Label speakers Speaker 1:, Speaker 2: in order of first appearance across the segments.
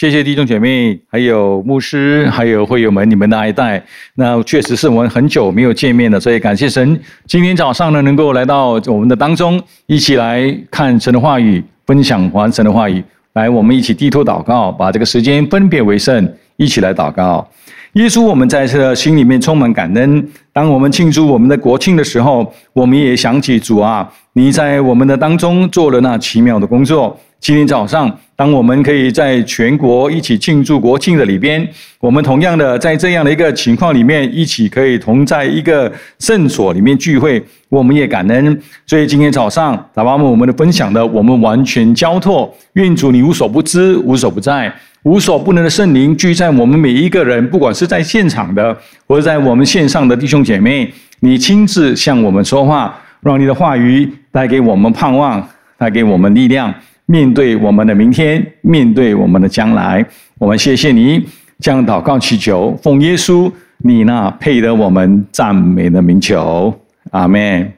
Speaker 1: 谢谢弟兄姐妹，还有牧师，还有会友们，你们的爱戴。那确实是我们很久没有见面了，所以感谢神，今天早上呢能够来到我们的当中，一起来看神的话语，分享完神的话语。来，我们一起低头祷告，把这个时间分别为圣，一起来祷告。耶稣，我们在这心里面充满感恩。当我们庆祝我们的国庆的时候，我们也想起主啊，你在我们的当中做了那奇妙的工作。今天早上，当我们可以在全国一起庆祝国庆的里边，我们同样的在这样的一个情况里面，一起可以同在一个圣所里面聚会，我们也感恩。所以今天早上，打巴们我们的分享的，我们完全交托，愿主你无所不知、无所不在、无所不能的圣灵居在我们每一个人，不管是在现场的，或者在我们线上的弟兄姐妹，你亲自向我们说话，让你的话语带给我们盼望，带给我们力量。面对我们的明天，面对我们的将来，我们谢谢你，将祷告祈求，奉耶稣你那配得我们赞美的名求，阿门。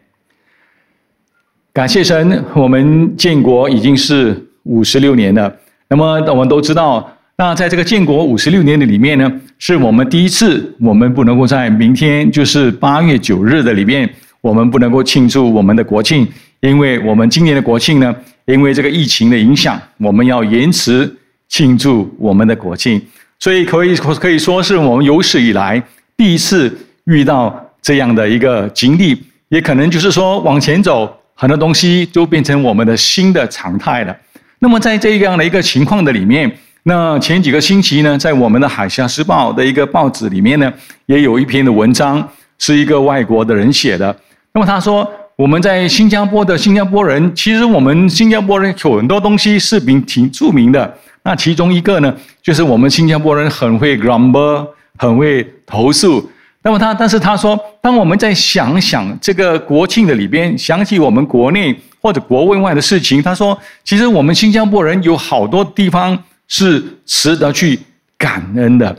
Speaker 1: 感谢神，我们建国已经是五十六年了。那么我们都知道，那在这个建国五十六年的里面呢，是我们第一次，我们不能够在明天，就是八月九日的里面，我们不能够庆祝我们的国庆，因为我们今年的国庆呢。因为这个疫情的影响，我们要延迟庆祝我们的国庆，所以可以可以说是我们有史以来第一次遇到这样的一个经历，也可能就是说往前走，很多东西都变成我们的新的常态了。那么在这样的一个情况的里面，那前几个星期呢，在我们的《海峡时报》的一个报纸里面呢，也有一篇的文章，是一个外国的人写的。那么他说。我们在新加坡的新加坡人，其实我们新加坡人有很多东西是挺挺著名的。那其中一个呢，就是我们新加坡人很会 grumble，很会投诉。那么他，但是他说，当我们在想想这个国庆的里边，想起我们国内或者国外的事情，他说，其实我们新加坡人有好多地方是值得去感恩的。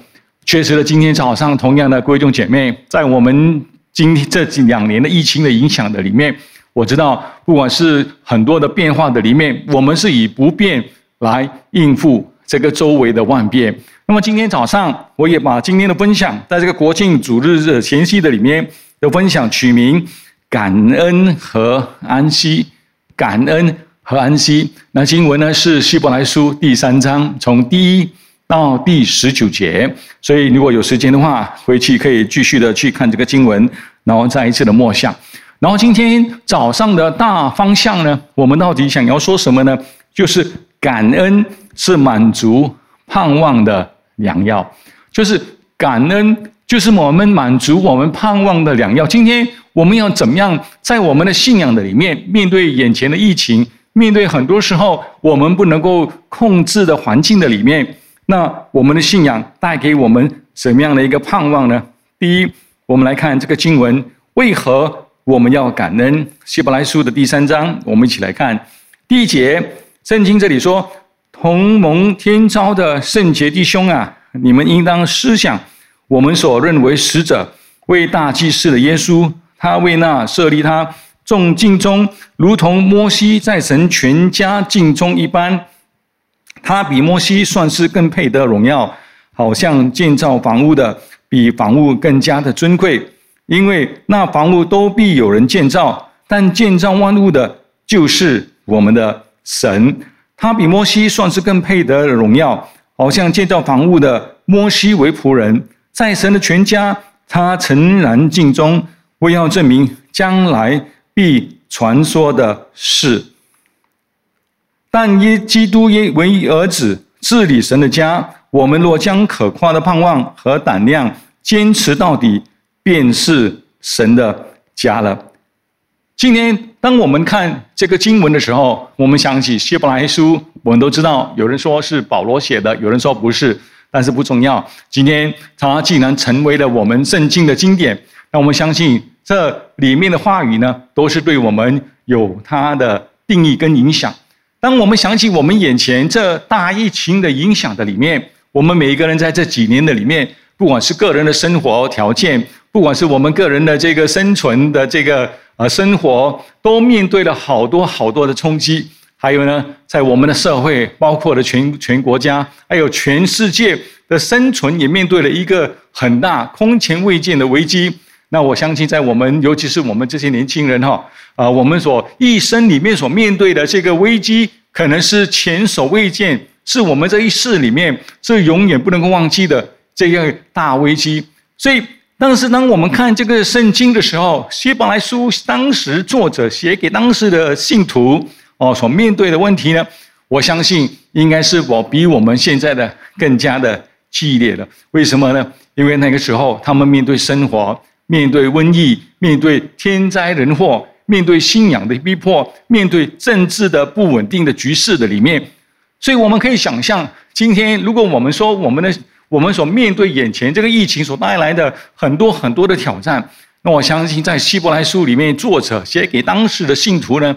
Speaker 1: 确实的，今天早上同样的贵重姐妹在我们。今天这几两年的疫情的影响的里面，我知道，不管是很多的变化的里面，我们是以不变来应付这个周围的万变。那么今天早上，我也把今天的分享，在这个国庆主日的前夕的里面的分享取名“感恩和安息”。感恩和安息。那经文呢是希伯来书第三章，从第一。到第十九节，所以如果有时间的话，回去可以继续的去看这个经文，然后再一次的默想。然后今天早上的大方向呢，我们到底想要说什么呢？就是感恩是满足盼望的良药，就是感恩就是我们满足我们盼望的良药。今天我们要怎么样在我们的信仰的里面，面对眼前的疫情，面对很多时候我们不能够控制的环境的里面？那我们的信仰带给我们什么样的一个盼望呢？第一，我们来看这个经文，为何我们要感恩？希伯来书的第三章，我们一起来看第一节。圣经这里说：“同盟天朝的圣洁弟兄啊，你们应当思想我们所认为使者为大祭司的耶稣，他为那设立他众敬中，如同摩西在神全家敬中一般。”他比摩西算是更配得荣耀，好像建造房屋的比房屋更加的尊贵，因为那房屋都必有人建造，但建造万物的就是我们的神。他比摩西算是更配得荣耀，好像建造房屋的摩西为仆人，在神的全家，他诚然尽忠，为要证明将来必传说的事。但耶基督耶唯一儿子治理神的家，我们若将可夸的盼望和胆量坚持到底，便是神的家了。今天，当我们看这个经文的时候，我们想起希伯来书，我们都知道，有人说是保罗写的，有人说不是，但是不重要。今天，它既然成为了我们圣经的经典，那我们相信这里面的话语呢，都是对我们有它的定义跟影响。当我们想起我们眼前这大疫情的影响的里面，我们每一个人在这几年的里面，不管是个人的生活条件，不管是我们个人的这个生存的这个呃生活，都面对了好多好多的冲击，还有呢，在我们的社会，包括了全全国家，还有全世界的生存，也面对了一个很大、空前未见的危机。那我相信，在我们，尤其是我们这些年轻人哈，啊，我们所一生里面所面对的这个危机，可能是前所未见，是我们这一世里面是永远不能够忘记的这样大危机。所以，但是当我们看这个圣经的时候，《希伯来书》当时作者写给当时的信徒。哦，所面对的问题呢，我相信应该是我比我们现在的更加的激烈了。为什么呢？因为那个时候他们面对生活、面对瘟疫、面对天灾人祸、面对信仰的逼迫、面对政治的不稳定的局势的里面，所以我们可以想象，今天如果我们说我们的我们所面对眼前这个疫情所带来的很多很多的挑战，那我相信在希伯来书里面，作者写给当时的信徒呢。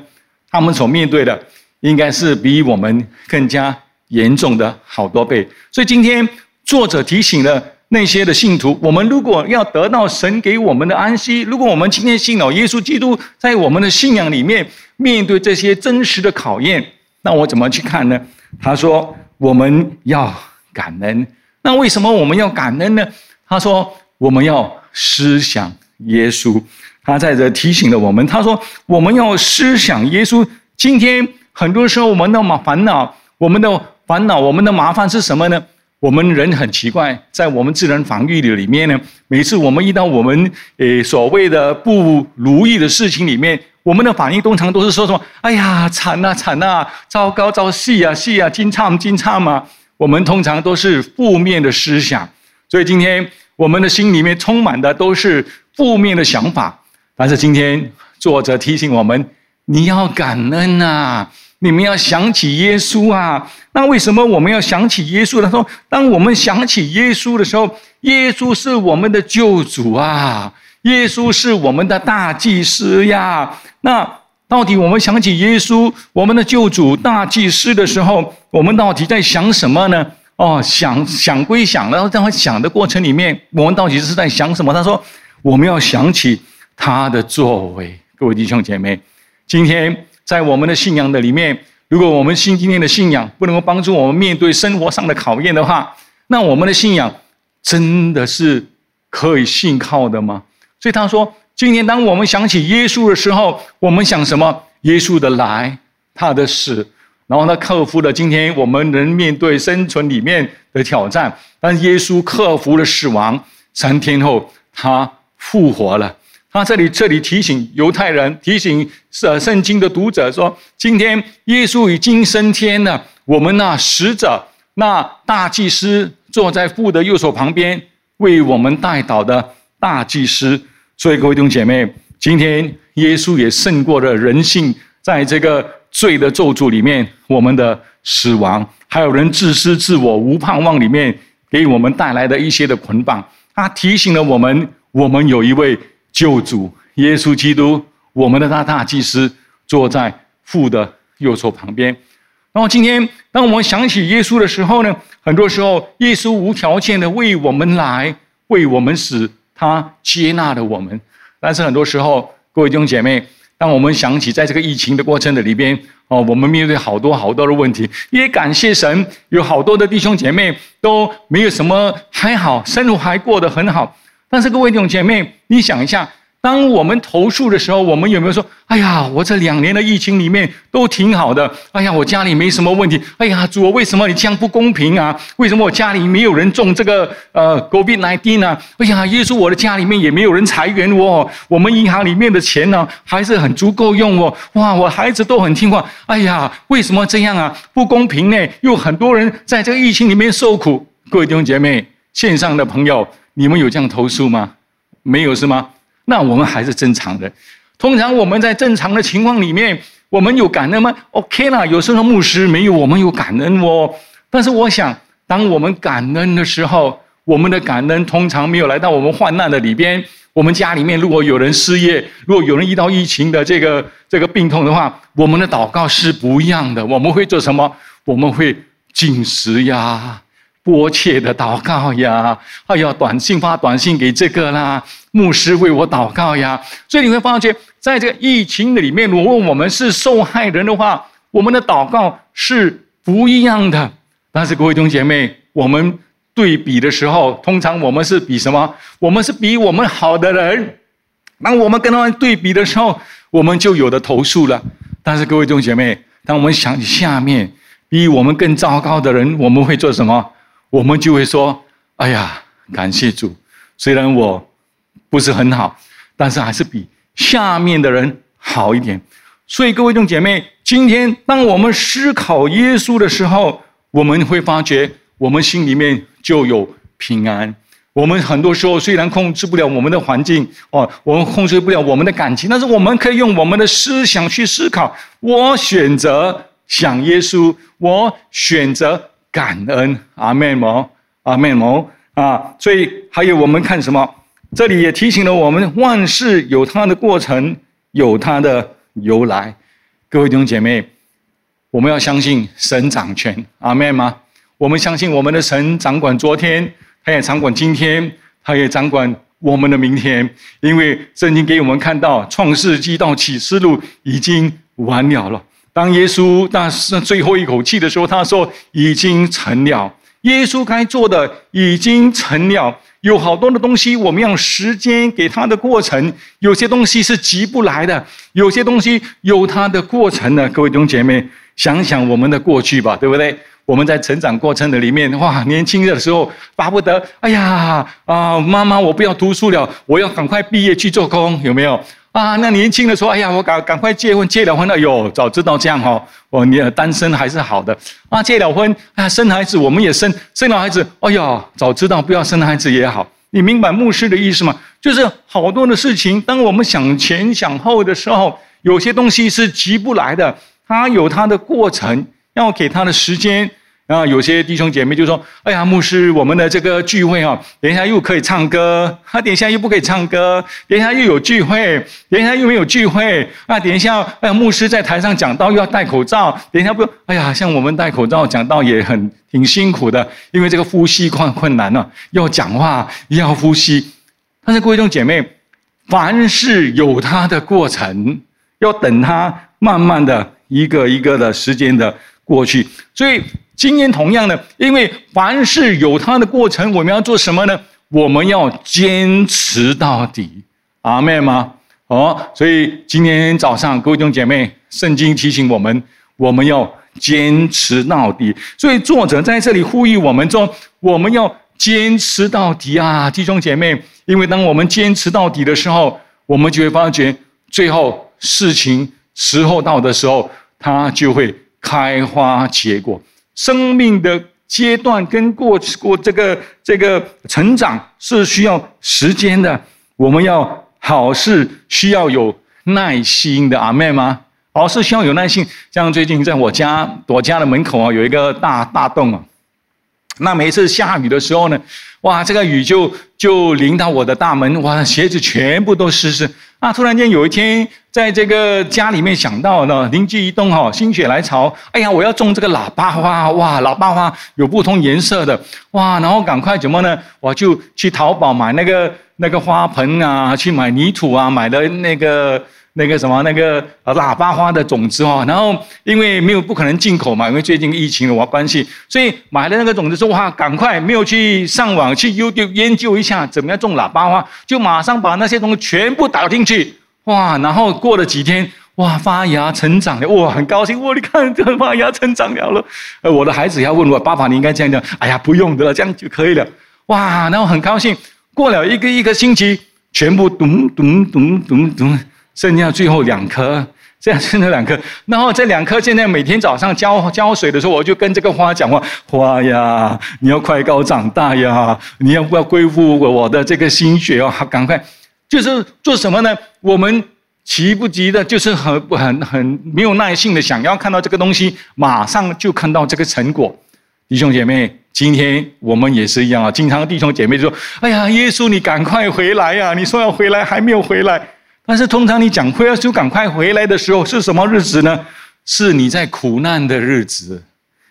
Speaker 1: 他们所面对的，应该是比我们更加严重的好多倍。所以今天作者提醒了那些的信徒：，我们如果要得到神给我们的安息，如果我们今天信了耶稣基督，在我们的信仰里面面对这些真实的考验，那我怎么去看呢？他说：我们要感恩。那为什么我们要感恩呢？他说：我们要思想耶稣。他在这提醒了我们，他说：“我们要思想耶稣。今天很多时候，我们的麻烦恼，我们的烦恼，我们的麻烦是什么呢？我们人很奇怪，在我们自然防御的里面呢，每次我们遇到我们诶所谓的不如意的事情里面，我们的反应通常都是说什么？哎呀，惨呐惨呐，糟糕糟戏啊戏啊，金唱金唱嘛。我们通常都是负面的思想，所以今天我们的心里面充满的都是负面的想法。”但是今天作者提醒我们，你要感恩呐，你们要想起耶稣啊。那为什么我们要想起耶稣？他说，当我们想起耶稣的时候，耶稣是我们的救主啊，耶稣是我们的大祭司呀。那到底我们想起耶稣，我们的救主、大祭司的时候，我们到底在想什么呢？哦，想想归想，然后在想的过程里面，我们到底是在想什么？他说，我们要想起。他的作为，各位弟兄姐妹，今天在我们的信仰的里面，如果我们信今天的信仰不能够帮助我们面对生活上的考验的话，那我们的信仰真的是可以信靠的吗？所以他说，今天当我们想起耶稣的时候，我们想什么？耶稣的来，他的死，然后他克服了今天我们人面对生存里面的挑战，但耶稣克服了死亡，三天后他复活了。那这里，这里提醒犹太人，提醒圣圣经的读者说：今天耶稣已经升天了，我们那使者、那大祭司坐在父的右手旁边，为我们代祷的大祭司。所以，各位弟兄姐妹，今天耶稣也胜过了人性，在这个罪的咒诅里面，我们的死亡，还有人自私自我、无盼望里面给我们带来的一些的捆绑。他提醒了我们，我们有一位。救主耶稣基督，我们的大大祭司坐在父的右手旁边。然后今天，当我们想起耶稣的时候呢，很多时候耶稣无条件的为我们来，为我们死，他接纳了我们。但是很多时候，各位弟兄姐妹，当我们想起在这个疫情的过程的里边，哦，我们面对好多好多的问题，也感谢神，有好多的弟兄姐妹都没有什么还好，生活还过得很好。但是各位弟兄姐妹，你想一下，当我们投诉的时候，我们有没有说：“哎呀，我这两年的疫情里面都挺好的。哎呀，我家里没什么问题。哎呀，主，为什么你这样不公平啊？为什么我家里没有人中这个呃 COVID-19 呢？哎呀，耶稣，我的家里面也没有人裁员哦。我们银行里面的钱呢还是很足够用哦。哇，我孩子都很听话。哎呀，为什么这样啊？不公平呢？又很多人在这个疫情里面受苦。各位弟兄姐妹，线上的朋友。你们有这样投诉吗？没有是吗？那我们还是正常的。通常我们在正常的情况里面，我们有感恩吗？OK 啦，有时候牧师没有，我们有感恩哦。但是我想，当我们感恩的时候，我们的感恩通常没有来到我们患难的里边。我们家里面如果有人失业，如果有人遇到疫情的这个这个病痛的话，我们的祷告是不一样的。我们会做什么？我们会进食呀。迫切的祷告呀！哎呀，短信发短信给这个啦，牧师为我祷告呀。所以你会发现，在这个疫情里面，如果我们是受害人的话，我们的祷告是不一样的。但是各位弟兄姐妹，我们对比的时候，通常我们是比什么？我们是比我们好的人。当我们跟他们对比的时候，我们就有的投诉了。但是各位弟兄姐妹，当我们想起下面比我们更糟糕的人，我们会做什么？我们就会说：“哎呀，感谢主，虽然我不是很好，但是还是比下面的人好一点。”所以各位弟兄姐妹，今天当我们思考耶稣的时候，我们会发觉，我们心里面就有平安。我们很多时候虽然控制不了我们的环境哦，我们控制不了我们的感情，但是我们可以用我们的思想去思考。我选择想耶稣，我选择感恩。阿门摩，阿门摩啊！所以还有我们看什么？这里也提醒了我们：万事有它的过程，有它的由来。各位弟兄姐妹，我们要相信神掌权。阿门吗？我们相信我们的神掌管昨天。他也掌管今天，他也掌管我们的明天，因为圣经给我们看到创世纪到启示录已经完了了。当耶稣那是最后一口气的时候，他说已经成了。耶稣该做的已经成了。有好多的东西，我们用时间给他的过程，有些东西是急不来的，有些东西有它的过程的。各位弟兄姐妹，想想我们的过去吧，对不对？我们在成长过程的里面，哇，年轻的时候巴不得，哎呀，啊，妈妈，我不要读书了，我要赶快毕业去做工，有没有？啊，那年轻的时候，哎呀，我赶赶快结婚，结了婚了，哟，早知道这样哈，我你单身还是好的。啊，结了婚，啊，生孩子，我们也生，生了孩子，哎呀，早知道不要生孩子也好。你明白牧师的意思吗？就是好多的事情，当我们想前想后的时候，有些东西是急不来的，它有它的过程。要给他的时间啊！有些弟兄姐妹就说：“哎呀，牧师，我们的这个聚会哦，等一下又可以唱歌，他等一下又不可以唱歌，等一下又有聚会，等一下又没有聚会啊！等一下，哎呀，牧师在台上讲道又要戴口罩，等一下不，哎呀，像我们戴口罩讲道也很挺辛苦的，因为这个呼吸困困难了，要讲话要呼吸。但是各位弟兄姐妹，凡事有它的过程，要等它慢慢的一个一个的时间的。”过去，所以今天同样的，因为凡事有它的过程，我们要做什么呢？我们要坚持到底，阿妹吗？哦，所以今天早上各位弟兄姐妹，圣经提醒我们，我们要坚持到底。所以作者在这里呼吁我们说，我们要坚持到底啊，弟兄姐妹，因为当我们坚持到底的时候，我们就会发觉，最后事情时候到的时候，它就会。开花结果，生命的阶段跟过过这个这个成长是需要时间的。我们要好事需要有耐心的，阿妹吗？好事需要有耐心。像最近在我家我家的门口啊，有一个大大洞啊。那每次下雨的时候呢，哇，这个雨就就淋到我的大门，哇，鞋子全部都湿湿。啊，突然间有一天，在这个家里面想到呢，灵机一动哈，心血来潮，哎呀，我要种这个喇叭花，哇，喇叭花有不同颜色的，哇，然后赶快怎么呢？我就去淘宝买那个那个花盆啊，去买泥土啊，买的那个。那个什么，那个呃喇叭花的种子哦，然后因为没有不可能进口嘛，因为最近疫情的关系，所以买了那个种子之后，哇，赶快没有去上网去 YouTube 研究一下怎么样种喇叭花，就马上把那些东西全部打进去，哇，然后过了几天，哇，发芽成长了，哇，很高兴，哇，你看这发芽成长了了，呃，我的孩子要问我爸爸，你应该这样讲，哎呀，不用的了，这样就可以了，哇，然后很高兴，过了一个一个星期，全部咚咚咚咚咚。剩下最后两颗，这样剩下两颗，然后这两颗现在每天早上浇浇水的时候，我就跟这个花讲话：花呀，你要快高长大呀，你要不要恢复我的这个心血哦？赶快，就是做什么呢？我们急不急的，就是很很很没有耐性的，想要看到这个东西，马上就看到这个成果。弟兄姐妹，今天我们也是一样啊，经常弟兄姐妹就说：哎呀，耶稣你赶快回来呀！你说要回来，还没有回来。但是通常你讲快要就赶快回来的时候是什么日子呢？是你在苦难的日子，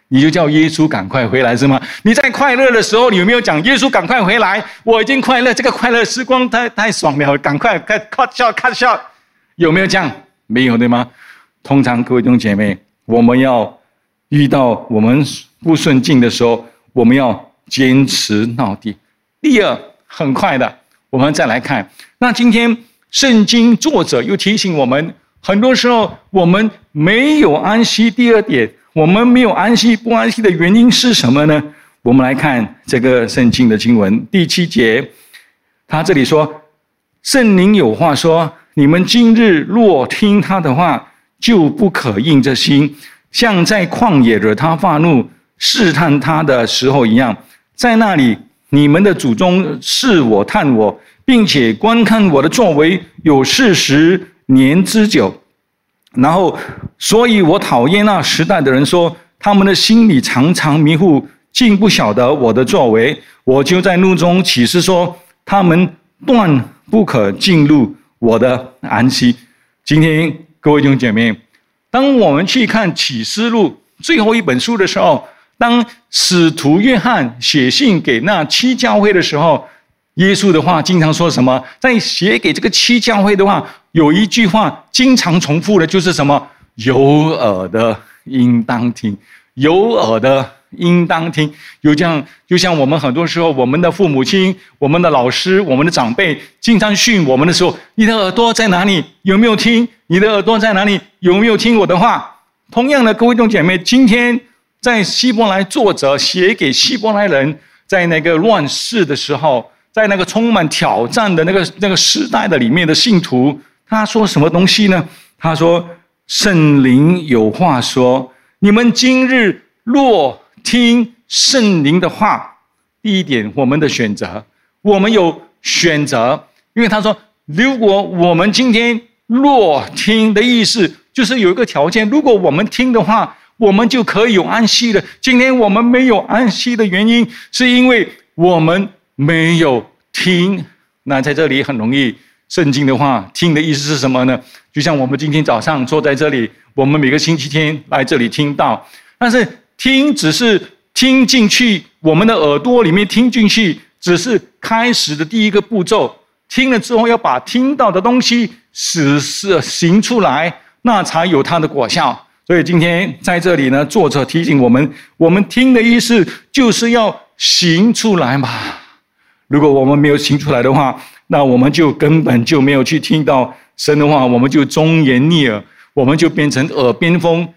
Speaker 1: 你就叫耶稣赶快回来是吗？你在快乐的时候，你有没有讲耶稣赶快回来？我已经快乐，这个快乐时光太太爽了，赶快看看笑看笑，有没有这样？没有对吗？通常各位弟兄姐妹，我们要遇到我们不顺境的时候，我们要坚持到底。第二，很快的，我们再来看。那今天圣经作者又提醒我们，很多时候我们没有安息。第二点，我们没有安息、不安息的原因是什么呢？我们来看这个圣经的经文第七节，他这里说：“圣灵有话说，你们今日若听他的话，就不可硬着心，像在旷野惹他发怒、试探他的时候一样，在那里你们的祖宗试我、探我，并且观看我的作为有四十年之久。然后，所以我讨厌那时代的人说，他们的心里常常迷糊。”竟不晓得我的作为，我就在怒中起誓说：他们断不可进入我的安息。今天各位弟兄姐妹，当我们去看启示录最后一本书的时候，当使徒约翰写信给那七教会的时候，耶稣的话经常说什么？在写给这个七教会的话，有一句话经常重复的，就是什么？有耳的应当听，有耳的。应当听，有这样，就像我们很多时候，我们的父母亲、我们的老师、我们的长辈，经常训我们的时候，你的耳朵在哪里？有没有听？你的耳朵在哪里？有没有听我的话？同样的，各位弟兄姐妹，今天在希伯来作者写给希伯来人，在那个乱世的时候，在那个充满挑战的那个那个时代的里面的信徒，他说什么东西呢？他说：“圣灵有话说，你们今日若。”听圣灵的话，第一点，我们的选择，我们有选择，因为他说，如果我们今天若听的意思，就是有一个条件，如果我们听的话，我们就可以有安息的。今天我们没有安息的原因，是因为我们没有听。那在这里很容易，圣经的话，听的意思是什么呢？就像我们今天早上坐在这里，我们每个星期天来这里听到，但是。听只是听进去，我们的耳朵里面听进去，只是开始的第一个步骤。听了之后，要把听到的东西实施行出来，那才有它的果效。所以今天在这里呢，作者提醒我们：我们听的意思就是要行出来嘛。如果我们没有行出来的话，那我们就根本就没有去听到神的话，我们就忠言逆耳，我们就变成耳边风，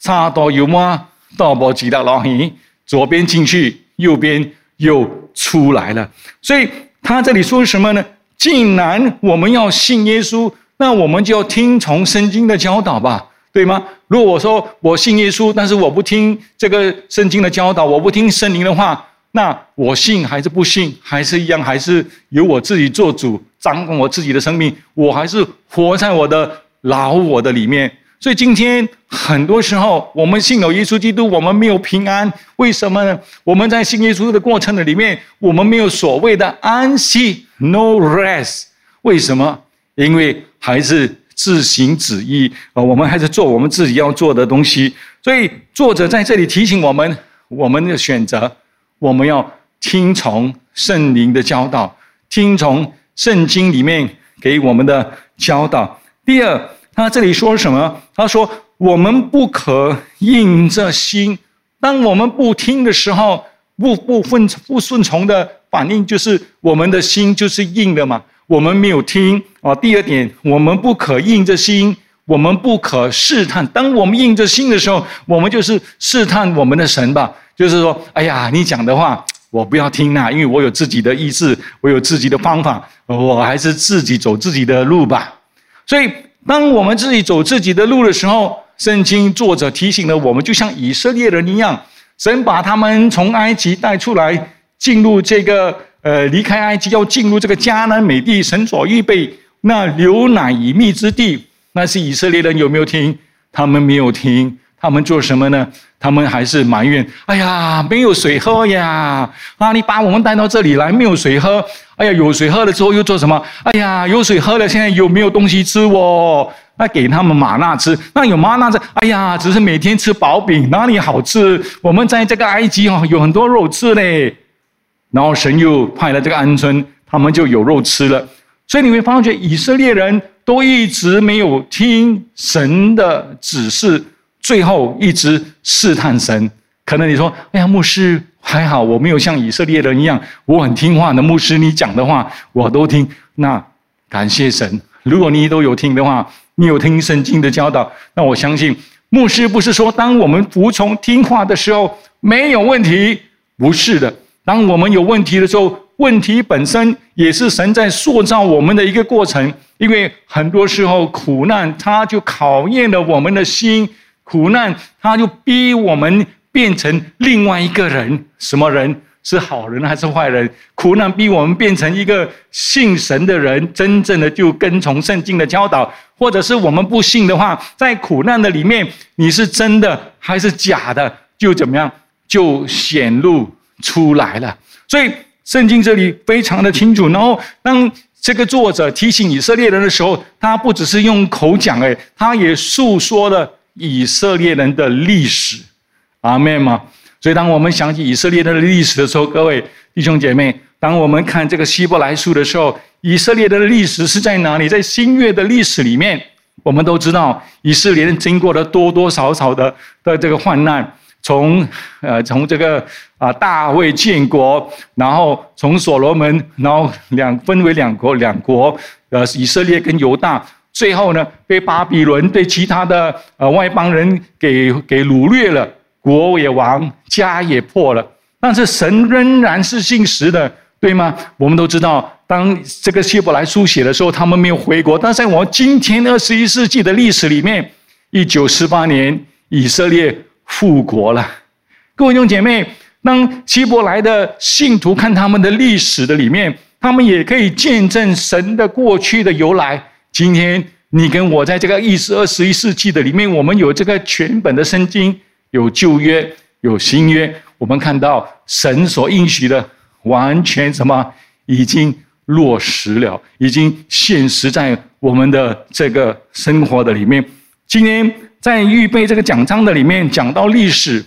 Speaker 1: 插到有吗？道不吉的老鱼，左边进去，右边又出来了。所以他这里说什么呢？既然我们要信耶稣，那我们就要听从圣经的教导吧，对吗？如果我说我信耶稣，但是我不听这个圣经的教导，我不听圣灵的话，那我信还是不信，还是一样，还是由我自己做主，掌管我自己的生命，我还是活在我的老我的里面。所以今天很多时候，我们信有耶稣基督，我们没有平安，为什么呢？我们在信耶稣的过程的里面，我们没有所谓的安息，no rest。为什么？因为还是自行旨意啊，我们还是做我们自己要做的东西。所以作者在这里提醒我们，我们的选择，我们要听从圣灵的教导，听从圣经里面给我们的教导。第二。他这里说什么？他说：“我们不可硬着心。当我们不听的时候，不不顺不顺从的反应，就是我们的心就是硬的嘛。我们没有听啊。第二点，我们不可硬着心，我们不可试探。当我们硬着心的时候，我们就是试探我们的神吧。就是说，哎呀，你讲的话我不要听啊，因为我有自己的意志，我有自己的方法，我还是自己走自己的路吧。所以。当我们自己走自己的路的时候，圣经作者提醒了我们，就像以色列人一样，神把他们从埃及带出来，进入这个呃离开埃及，要进入这个迦南美地，神所预备那流奶与蜜之地，那是以色列人有没有听？他们没有听。他们做什么呢？他们还是埋怨：“哎呀，没有水喝呀！啊，你把我们带到这里来，没有水喝。哎呀，有水喝了之后又做什么？哎呀，有水喝了，现在有没有东西吃哦？那给他们玛纳吃，那有玛纳吃。哎呀，只是每天吃薄饼，哪里好吃？我们在这个埃及哦，有很多肉吃嘞。然后神又派了这个鹌鹑，他们就有肉吃了。所以你会发觉，以色列人都一直没有听神的指示。”最后一直试探神。可能你说：“哎呀，牧师还好，我没有像以色列人一样，我很听话的。牧师，你讲的话我都听。”那感谢神，如果你都有听的话，你有听圣经的教导，那我相信牧师不是说当我们服从听话的时候没有问题，不是的。当我们有问题的时候，问题本身也是神在塑造我们的一个过程。因为很多时候苦难，它就考验了我们的心；苦难，它就逼我们变成另外一个人。什么人？是好人还是坏人？苦难逼我们变成一个信神的人，真正的就跟从圣经的教导，或者是我们不信的话，在苦难的里面，你是真的还是假的，就怎么样，就显露出来了。所以圣经这里非常的清楚。然后当这个作者提醒以色列人的时候，他不只是用口讲，哎，他也诉说了以色列人的历史。阿门吗？所以，当我们想起以色列的历史的时候，各位弟兄姐妹，当我们看这个希伯来书的时候，以色列的历史是在哪里？在新约的历史里面，我们都知道，以色列人经过了多多少少的的这个患难，从呃从这个啊大卫建国，然后从所罗门，然后两分为两国两国，呃以色列跟犹大，最后呢被巴比伦对其他的呃外邦人给给掳掠了。国也亡，家也破了，但是神仍然是信实的，对吗？我们都知道，当这个希伯来书写的时候，他们没有回国。但在我今天二十一世纪的历史里面，一九四八年以色列复国了。各位弟兄姐妹，当希伯来的信徒看他们的历史的里面，他们也可以见证神的过去的由来。今天你跟我在这个一十二十一世纪的里面，我们有这个全本的圣经。有旧约，有新约，我们看到神所应许的，完全什么已经落实了，已经现实在我们的这个生活的里面。今天在预备这个讲章的里面讲到历史，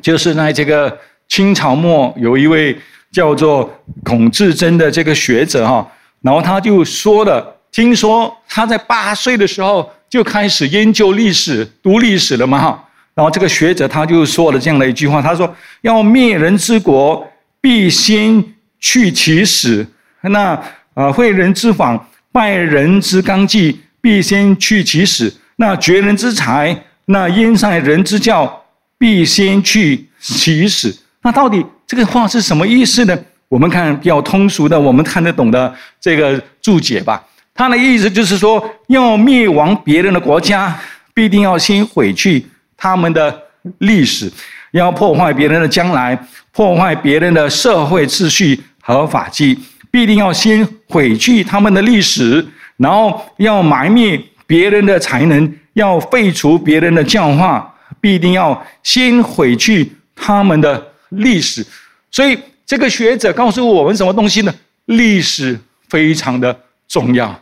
Speaker 1: 就是在这个清朝末有一位叫做孔志珍的这个学者哈，然后他就说了，听说他在八岁的时候就开始研究历史、读历史了嘛哈。然后这个学者他就说了这样的一句话，他说：“要灭人之国，必先去其始；那啊废人之法，败人之纲纪，必先去其始；那绝人之才，那淹塞人之教，必先去其始。”那到底这个话是什么意思呢？我们看比较通俗的，我们看得懂的这个注解吧。他的意思就是说，要灭亡别人的国家，必定要先毁去。他们的历史要破坏别人的将来，破坏别人的社会秩序和法纪，必定要先毁去他们的历史，然后要埋灭别人的才能，要废除别人的教化，必定要先毁去他们的历史。所以，这个学者告诉我们什么东西呢？历史非常的重要。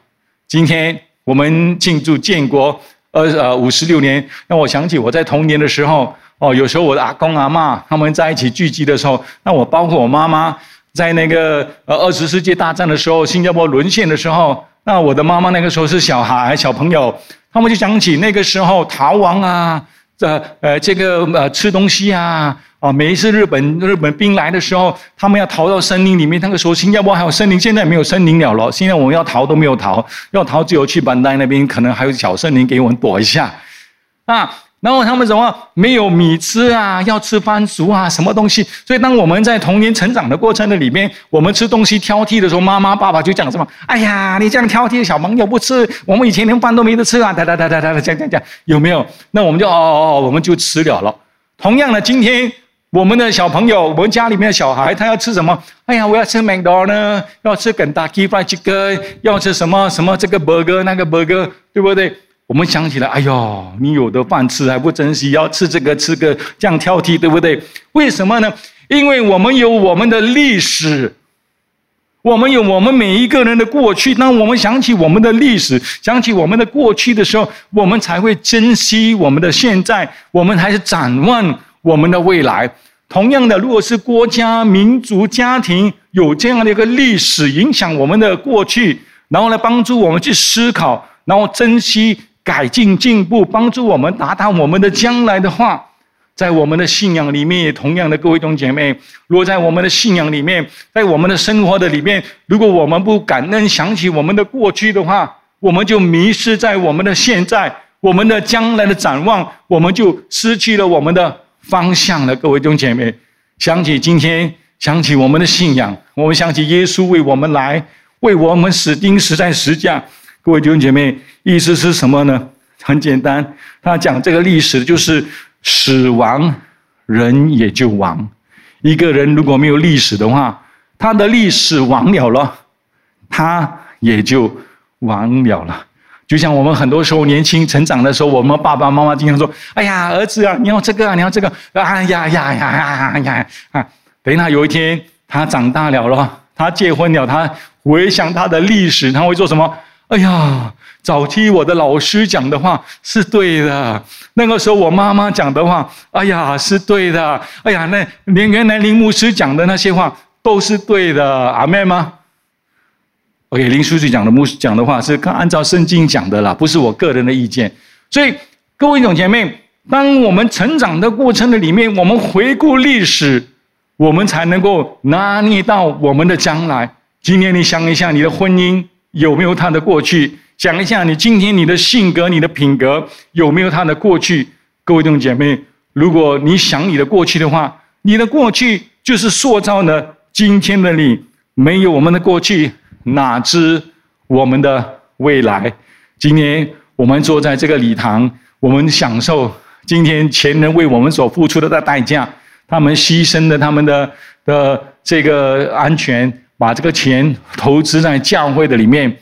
Speaker 1: 今天我们庆祝建国。二呃，五十六年，那我想起我在童年的时候，哦，有时候我的阿公阿妈他们在一起聚集的时候，那我包括我妈妈，在那个呃二十世界大战的时候，新加坡沦陷的时候，那我的妈妈那个时候是小孩小朋友，他们就想起那个时候逃亡啊，这呃这个呃吃东西啊。啊，每一次日本日本兵来的时候，他们要逃到森林里面。那个时候新加坡还有森林，现在没有森林了了。现在我们要逃都没有逃，要逃只有去板丹那边，可能还有小森林给我们躲一下。啊，然后他们什么没有米吃啊，要吃番薯啊，什么东西？所以当我们在童年成长的过程的里面，我们吃东西挑剔的时候，妈妈爸爸就讲什么？哎呀，你这样挑剔小朋友不吃，我们以前连饭都没得吃啊！哒哒哒哒哒，讲讲讲，有没有？那我们就哦哦哦，我们就吃了了。同样的，今天。我们的小朋友，我们家里面的小孩，他要吃什么？哎呀，我要吃麦当劳呢，要吃肯德基 fried chicken，要吃什么什么这个 burger 那个 burger，对不对？我们想起来，哎呦，你有的饭吃还不珍惜，要吃这个吃个这样挑剔，对不对？为什么呢？因为我们有我们的历史，我们有我们每一个人的过去。当我们想起我们的历史，想起我们的过去的时候，我们才会珍惜我们的现在，我们还是展望。我们的未来，同样的，如果是国家、民族、家庭有这样的一个历史影响我们的过去，然后来帮助我们去思考，然后珍惜、改进进步，帮助我们达到我们的将来的话，在我们的信仰里面，也同样的各位弟兄姐妹，如果在我们的信仰里面，在我们的生活的里面，如果我们不感恩，想起我们的过去的话，我们就迷失在我们的现在，我们的将来的展望，我们就失去了我们的方向了。各位弟兄姐妹，想起今天，想起我们的信仰，我们想起耶稣为我们来，为我们死钉死在石架。各位弟兄姐妹，意思是什么呢？很简单，他讲这个历史就是死亡，人也就亡。一个人如果没有历史的话，他的历史亡了了，他也就亡了了。就像我们很多时候年轻成长的时候，我们爸爸妈妈经常说：“哎呀，儿子啊，你要这个啊，你要这个。”哎呀呀呀呀呀啊！等他有一天他长大了了，他结婚了，他回想他的历史，他会做什么？哎呀，早期我的老师讲的话是对的，那个时候我妈妈讲的话，哎呀是对的，哎呀，那连原来林牧师讲的那些话都是对的，阿妹吗？OK，林书记讲的牧师讲的话是按照圣经讲的啦，不是我个人的意见。所以各位弟兄姐妹，当我们成长的过程的里面，我们回顾历史，我们才能够拿捏到我们的将来。今天你想一下，你的婚姻。有没有他的过去？讲一下，你今天你的性格、你的品格有没有他的过去？各位弟兄姐妹，如果你想你的过去的话，你的过去就是塑造了今天的你。没有我们的过去，哪知我们的未来？今天我们坐在这个礼堂，我们享受今天前人为我们所付出的代价，他们牺牲了他们的的这个安全。把这个钱投资在教会的里面。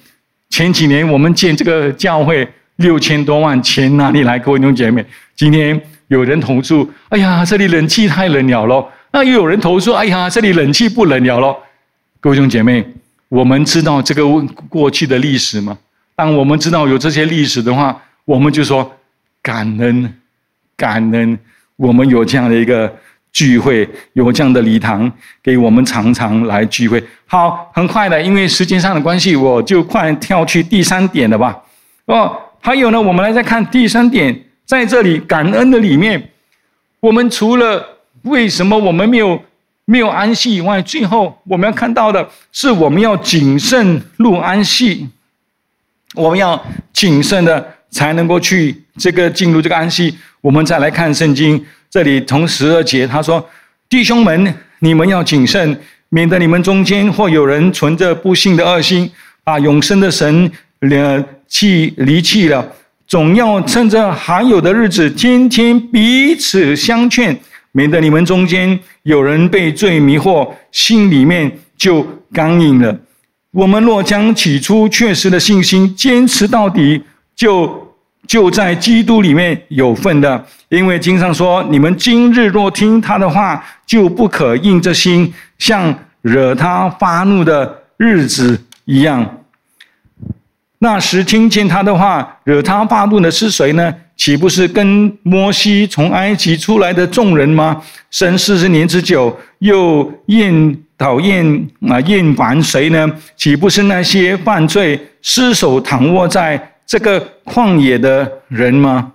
Speaker 1: 前几年我们建这个教会六千多万，钱哪里来？各位弟兄姐妹，今天有人投诉，哎呀，这里冷气太冷了咯。那又有人投诉，哎呀，这里冷气不冷了咯。各位弟兄姐妹，我们知道这个过去的历史吗？当我们知道有这些历史的话，我们就说感恩，感恩，我们有这样的一个。聚会有这样的礼堂，给我们常常来聚会。好，很快的，因为时间上的关系，我就快跳去第三点了吧。哦，还有呢，我们来再看第三点，在这里感恩的里面，我们除了为什么我们没有没有安息以外，最后我们要看到的是，我们要谨慎入安息，我们要谨慎的才能够去这个进入这个安息。我们再来看圣经。这里从十二节他说：“弟兄们，你们要谨慎，免得你们中间或有人存着不幸的恶心，把永生的神离弃离弃了。总要趁着还有的日子，天天彼此相劝，免得你们中间有人被罪迷惑，心里面就刚硬了。我们若将起初确实的信心坚持到底，就。”就在基督里面有份的，因为经上说：“你们今日若听他的话，就不可硬着心，像惹他发怒的日子一样。那时听见他的话，惹他发怒的是谁呢？岂不是跟摩西从埃及出来的众人吗？生四十年之久，又厌讨厌啊厌烦谁呢？岂不是那些犯罪失手躺卧在？”这个旷野的人吗？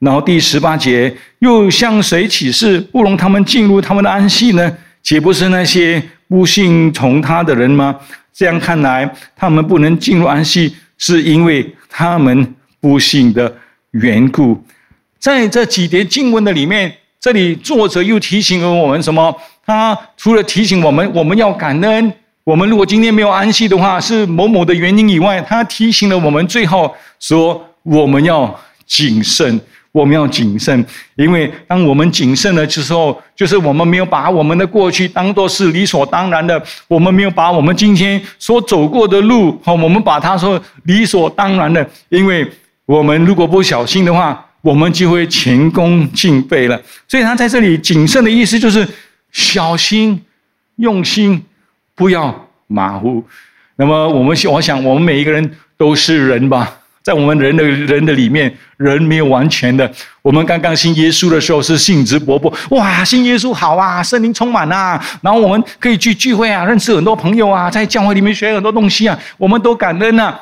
Speaker 1: 然后第十八节又向谁起誓，不容他们进入他们的安息呢？岂不是那些不信从他的人吗？这样看来，他们不能进入安息，是因为他们不信的缘故。在这几节经文的里面，这里作者又提醒了我们什么？他除了提醒我们，我们要感恩。我们如果今天没有安息的话，是某某的原因以外，他提醒了我们，最后说我们要谨慎，我们要谨慎，因为当我们谨慎的时候，就是我们没有把我们的过去当做是理所当然的，我们没有把我们今天所走过的路，好，我们把它说理所当然的，因为我们如果不小心的话，我们就会前功尽废了。所以他在这里谨慎的意思就是小心、用心。不要马虎。那么我们想我想，我们每一个人都是人吧，在我们人的人的里面，人没有完全的。我们刚刚信耶稣的时候是兴致勃勃，哇，信耶稣好啊，圣灵充满啊，然后我们可以去聚会啊，认识很多朋友啊，在教会里面学很多东西啊，我们都感恩啊。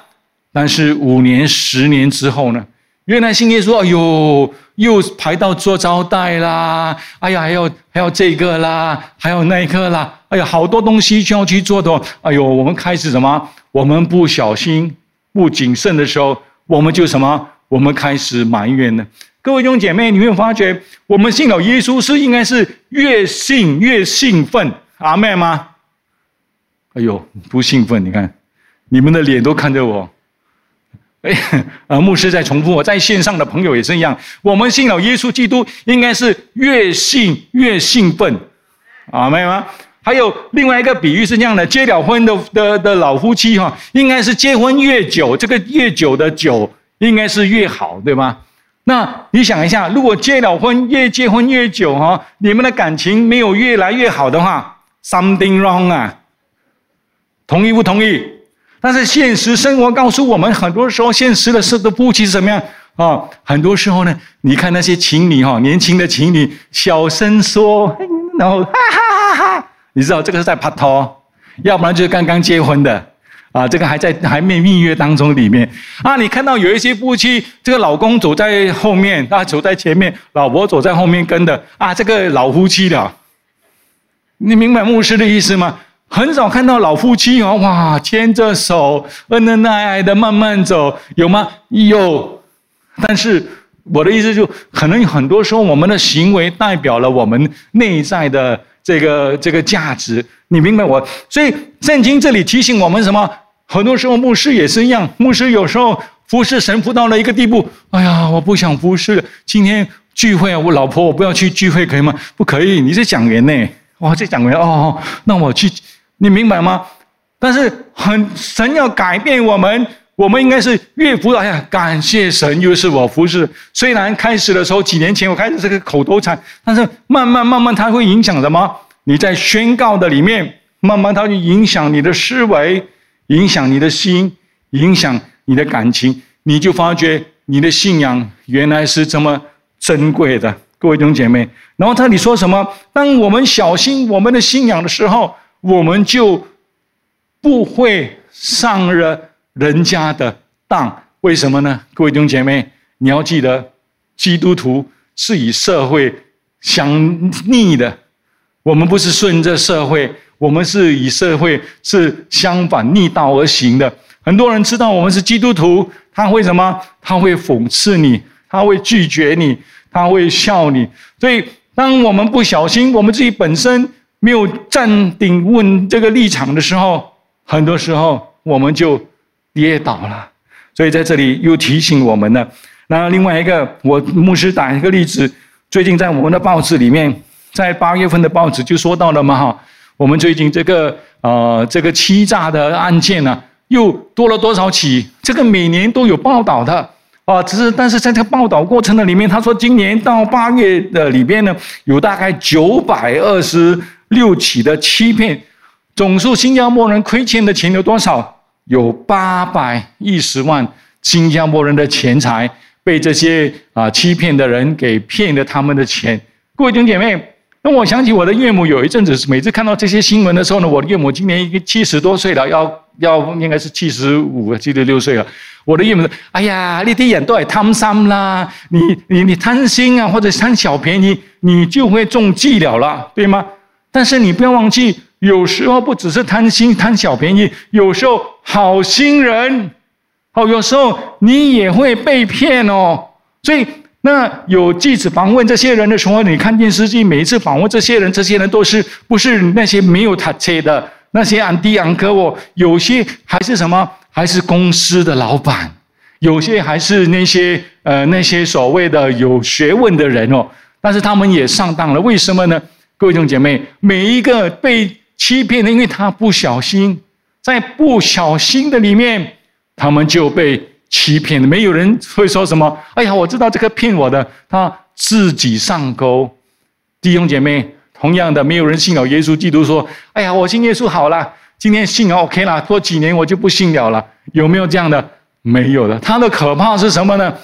Speaker 1: 但是五年、十年之后呢？原来信耶稣，哎呦，又排到做招待啦，哎呀，还要还要这个啦，还有那个啦，哎呀，好多东西需要去做的。哎呦，我们开始什么？我们不小心、不谨慎的时候，我们就什么？我们开始埋怨了。各位弟兄姐妹，你会发觉，我们信了耶稣是应该是越信越兴奋，阿妹吗？哎呦，不兴奋！你看，你们的脸都看着我。哎，啊，牧师在重复，我在线上的朋友也是一样。我们信了耶稣基督，应该是越信越兴奋，啊，没有吗？还有另外一个比喻是这样的：结了婚的的的老夫妻哈，应该是结婚越久，这个越久的久应该是越好，对吗？那你想一下，如果结了婚越结婚越久哈，你们的感情没有越来越好的话，something wrong 啊？同意不同意？但是现实生活告诉我们，很多时候现实的事的夫妻是怎么样啊？很多时候呢，你看那些情侣哈，年轻的情侣小声说，然后哈哈哈哈，你知道这个是在拍拖，要不然就是刚刚结婚的。啊，这个还在还没蜜月当中里面啊！你看到有一些夫妻，这个老公走在后面，啊，走在前面，老婆走在后面跟的啊，这个老夫妻的，你明白牧师的意思吗？很少看到老夫妻哦，哇，牵着手，恩恩爱爱的慢慢走，有吗？有，但是我的意思就，可能很多时候我们的行为代表了我们内在的这个这个价值，你明白我？所以圣经这里提醒我们什么？很多时候，牧师也是一样。牧师有时候服侍神服到了一个地步，哎呀，我不想服侍了。今天聚会啊，我老婆我不要去聚会，可以吗？不可以，你是讲员呢。哇，这讲员哦，那我去，你明白吗？但是很神要改变我们，我们应该是越服哎呀，感谢神，又是我服侍。虽然开始的时候几年前我开始这个口头禅，但是慢慢慢慢，它会影响什么？你在宣告的里面，慢慢它会影响你的思维。影响你的心，影响你的感情，你就发觉你的信仰原来是这么珍贵的，各位弟兄姐妹。然后他你说什么？当我们小心我们的信仰的时候，我们就不会上了人家的当。为什么呢？各位弟兄姐妹，你要记得，基督徒是以社会相逆的，我们不是顺着社会。我们是以社会是相反逆道而行的。很多人知道我们是基督徒，他会什么？他会讽刺你，他会拒绝你，他会笑你。所以，当我们不小心，我们自己本身没有站定问这个立场的时候，很多时候我们就跌倒了。所以在这里又提醒我们了。那另外一个，我牧师打一个例子，最近在我们的报纸里面，在八月份的报纸就说到了嘛，哈。我们最近这个呃这个欺诈的案件呢，又多了多少起？这个每年都有报道的啊，只是但是在这个报道过程的里面，他说今年到八月的里边呢，有大概九百二十六起的欺骗，总数新加坡人亏欠的钱有多少？有八百一十万新加坡人的钱财被这些啊欺骗的人给骗了他们的钱。各位弟兄姐妹。那我想起我的岳母，有一阵子每次看到这些新闻的时候呢，我的岳母今年已经七十多岁了，要要应该是七十五、七十六岁了。我的岳母说：“哎呀，你的眼都很贪心啦，你你你贪心啊，或者贪小便宜，你就会中计了了，对吗？但是你不要忘记，有时候不只是贪心、贪小便宜，有时候好心人，哦，有时候你也会被骗哦，所以。”那有记者访问这些人的时候，你看电视机，每一次访问这些人，这些人都是不是那些没有他车的那些安迪昂哥哦？有些还是什么，还是公司的老板，有些还是那些呃那些所谓的有学问的人哦。但是他们也上当了，为什么呢？各位弟兄姐妹，每一个被欺骗的，因为他不小心，在不小心的里面，他们就被。欺骗了，没有人会说什么。哎呀，我知道这个骗我的，他自己上钩。弟兄姐妹，同样的，没有人信了耶稣基督，说：“哎呀，我信耶稣好了，今天信了 OK 了，过几年我就不信了了。”有没有这样的？没有的。他的可怕是什么呢？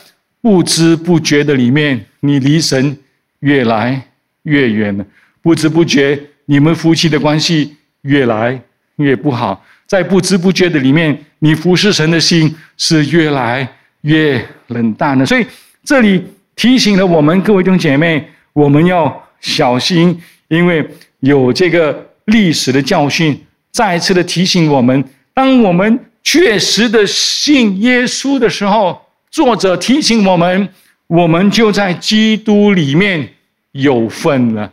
Speaker 1: 不知不觉的里面，你离神越来越远了。不知不觉，你们夫妻的关系越来越不好。在不知不觉的里面，你服侍神的心是越来越冷淡了。所以这里提醒了我们各位弟兄姐妹，我们要小心，因为有这个历史的教训，再次的提醒我们：当我们确实的信耶稣的时候，作者提醒我们，我们就在基督里面有份了。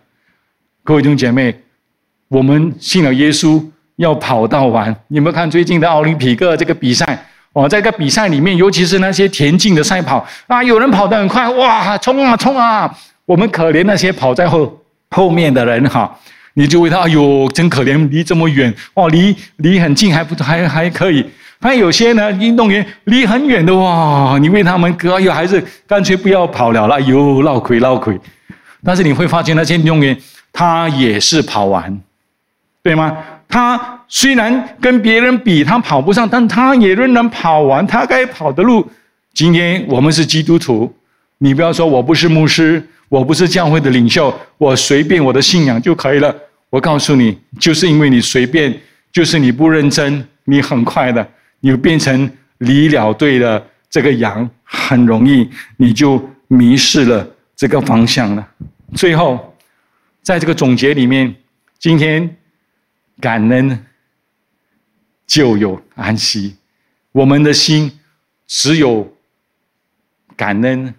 Speaker 1: 各位弟兄姐妹，我们信了耶稣，要跑到完。你们看最近的奥林匹克这个比赛哦，在这个比赛里面，尤其是那些田径的赛跑啊，有人跑得很快，哇，冲啊冲啊！我们可怜那些跑在后后面的人哈，你就为他，哎呦，真可怜，离这么远哦，离离很近还不还还可以。还有些呢，运动员离很远的哇，你为他们，哎呦，还是干脆不要跑了了，哎呦，闹亏闹亏。但是你会发现那些运动员。他也是跑完，对吗？他虽然跟别人比，他跑不上，但他也仍然跑完他该跑的路。今天我们是基督徒，你不要说我不是牧师，我不是教会的领袖，我随便我的信仰就可以了。我告诉你，就是因为你随便，就是你不认真，你很快的，你变成离了队的这个羊，很容易你就迷失了这个方向了。最后。在这个总结里面，今天感恩就有安息。我们的心只有感恩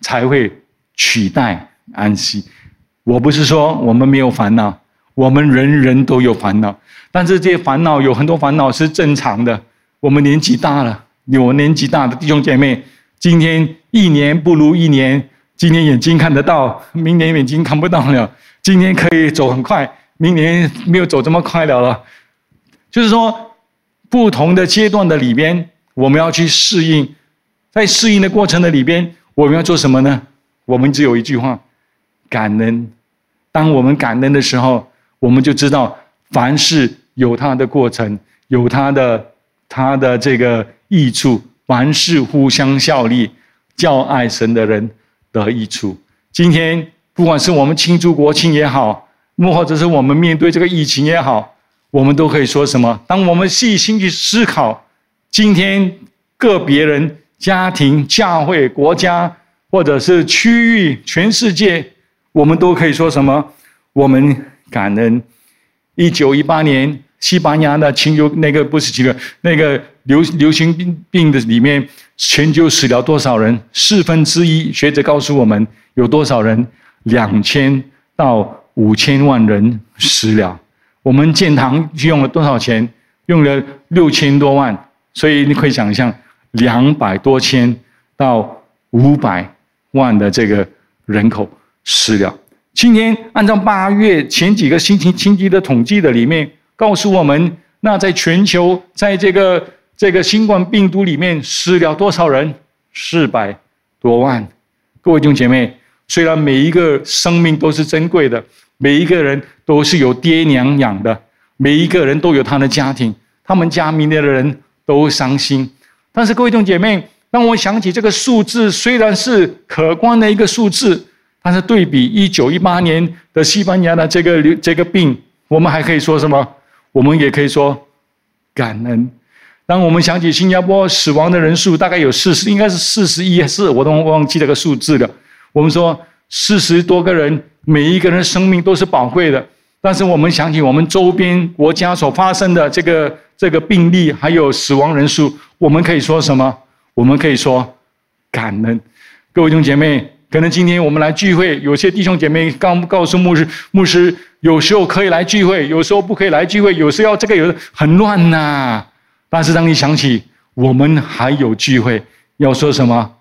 Speaker 1: 才会取代安息。我不是说我们没有烦恼，我们人人都有烦恼，但是这些烦恼有很多烦恼是正常的。我们年纪大了，有年纪大的弟兄姐妹，今天一年不如一年。今天眼睛看得到，明年眼睛看不到了。今天可以走很快，明年没有走这么快了了。就是说，不同的阶段的里边，我们要去适应，在适应的过程的里边，我们要做什么呢？我们只有一句话：感恩。当我们感恩的时候，我们就知道凡事有它的过程，有它的它的这个益处，凡事互相效力，叫爱神的人得益处。今天。不管是我们庆祝国庆也好，或者是我们面对这个疫情也好，我们都可以说什么？当我们细心去思考，今天个别人、家庭、教会、国家，或者是区域、全世界，我们都可以说什么？我们感恩。一九一八年，西班牙的禽流那个不是禽流，那个流流行病病的里面，全球死了多少人？四分之一。学者告诉我们，有多少人？两千到五千万人死了，我们建堂用了多少钱？用了六千多万，所以你可以想象，两百多千到五百万的这个人口死了。今天按照八月前几个星期星期的统计的里面，告诉我们，那在全球在这个这个新冠病毒里面死了多少人？四百多万。各位弟兄姐妹。虽然每一个生命都是珍贵的，每一个人都是有爹娘养的，每一个人都有他的家庭，他们家明年的人都伤心。但是各位弟兄姐妹，让我想起这个数字，虽然是可观的一个数字，但是对比一九一八年的西班牙的这个这个病，我们还可以说什么？我们也可以说感恩。当我们想起新加坡死亡的人数大概有四十，应该是四十一四，我都忘记这个数字了。我们说四十多个人，每一个人生命都是宝贵的。但是我们想起我们周边国家所发生的这个这个病例，还有死亡人数，我们可以说什么？我们可以说感恩。各位弟兄姐妹，可能今天我们来聚会，有些弟兄姐妹刚告诉牧师，牧师有时候可以来聚会，有时候不可以来聚会，有时候要这个有很乱呐。但是当你想起我们还有聚会，要说什么？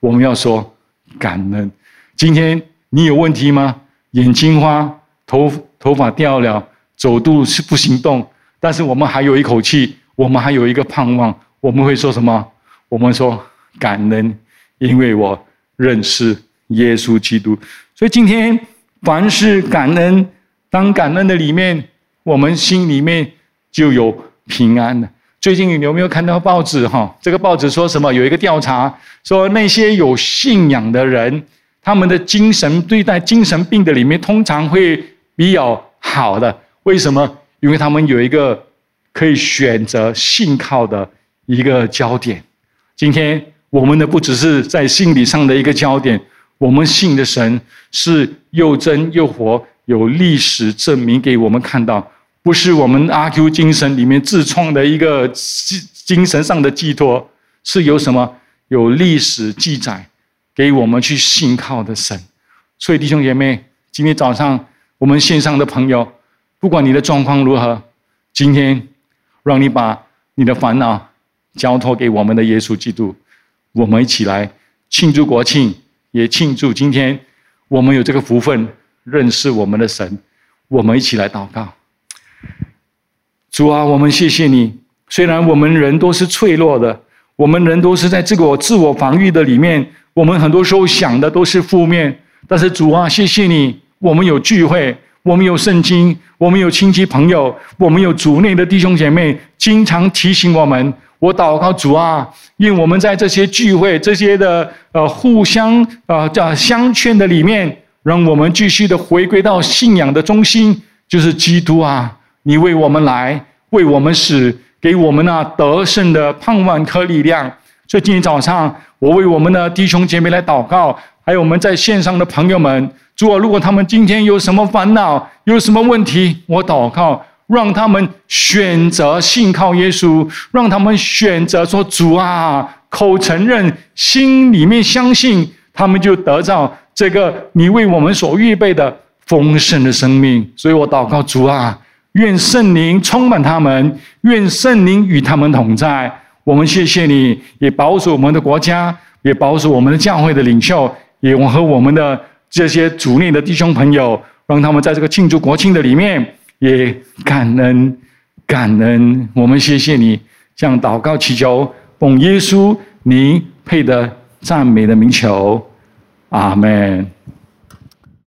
Speaker 1: 我们要说。感恩，今天你有问题吗？眼睛花，头头发掉了，走路是不行动，但是我们还有一口气，我们还有一个盼望，我们会说什么？我们说感恩，因为我认识耶稣基督。所以今天凡是感恩，当感恩的里面，我们心里面就有平安了。最近你有没有看到报纸？哈，这个报纸说什么？有一个调查说，那些有信仰的人，他们的精神对待精神病的里面，通常会比较好的。为什么？因为他们有一个可以选择信靠的一个焦点。今天我们的不只是在心理上的一个焦点，我们信的神是又真又活，有历史证明给我们看到，不是我们阿 Q 精神里面自创的一个精精神上的寄托，是有什么有历史记载给我们去信靠的神。所以弟兄姐妹，今天早上我们线上的朋友，不管你的状况如何，今天让你把你的烦恼。交托给我们的耶稣基督，我们一起来庆祝国庆，也庆祝今天我们有这个福分认识我们的神。我们一起来祷告，主啊，我们谢谢你。虽然我们人都是脆弱的，我们人都是在这个自我防御的里面，我们很多时候想的都是负面。但是主啊，谢谢你，我们有聚会，我们有圣经，我们有亲戚朋友，我们有主内的弟兄姐妹，经常提醒我们。我祷告主啊，因我们在这些聚会、这些的呃互相啊叫相劝的里面，让我们继续的回归到信仰的中心，就是基督啊！你为我们来，为我们死，给我们那得胜的盼望和力量。所以今天早上，我为我们的弟兄姐妹来祷告，还有我们在线上的朋友们，主啊，如果他们今天有什么烦恼、有什么问题，我祷告。让他们选择信靠耶稣，让他们选择说主啊，口承认，心里面相信，他们就得到这个你为我们所预备的丰盛的生命。所以我祷告主啊，愿圣灵充满他们，愿圣灵与他们同在。我们谢谢你，也保守我们的国家，也保守我们的教会的领袖，也我和我们的这些主内的弟兄朋友，让他们在这个庆祝国庆的里面。也感恩，感恩，我们谢谢你，向祷告祈求，奉耶稣你配得赞美的名求，阿门。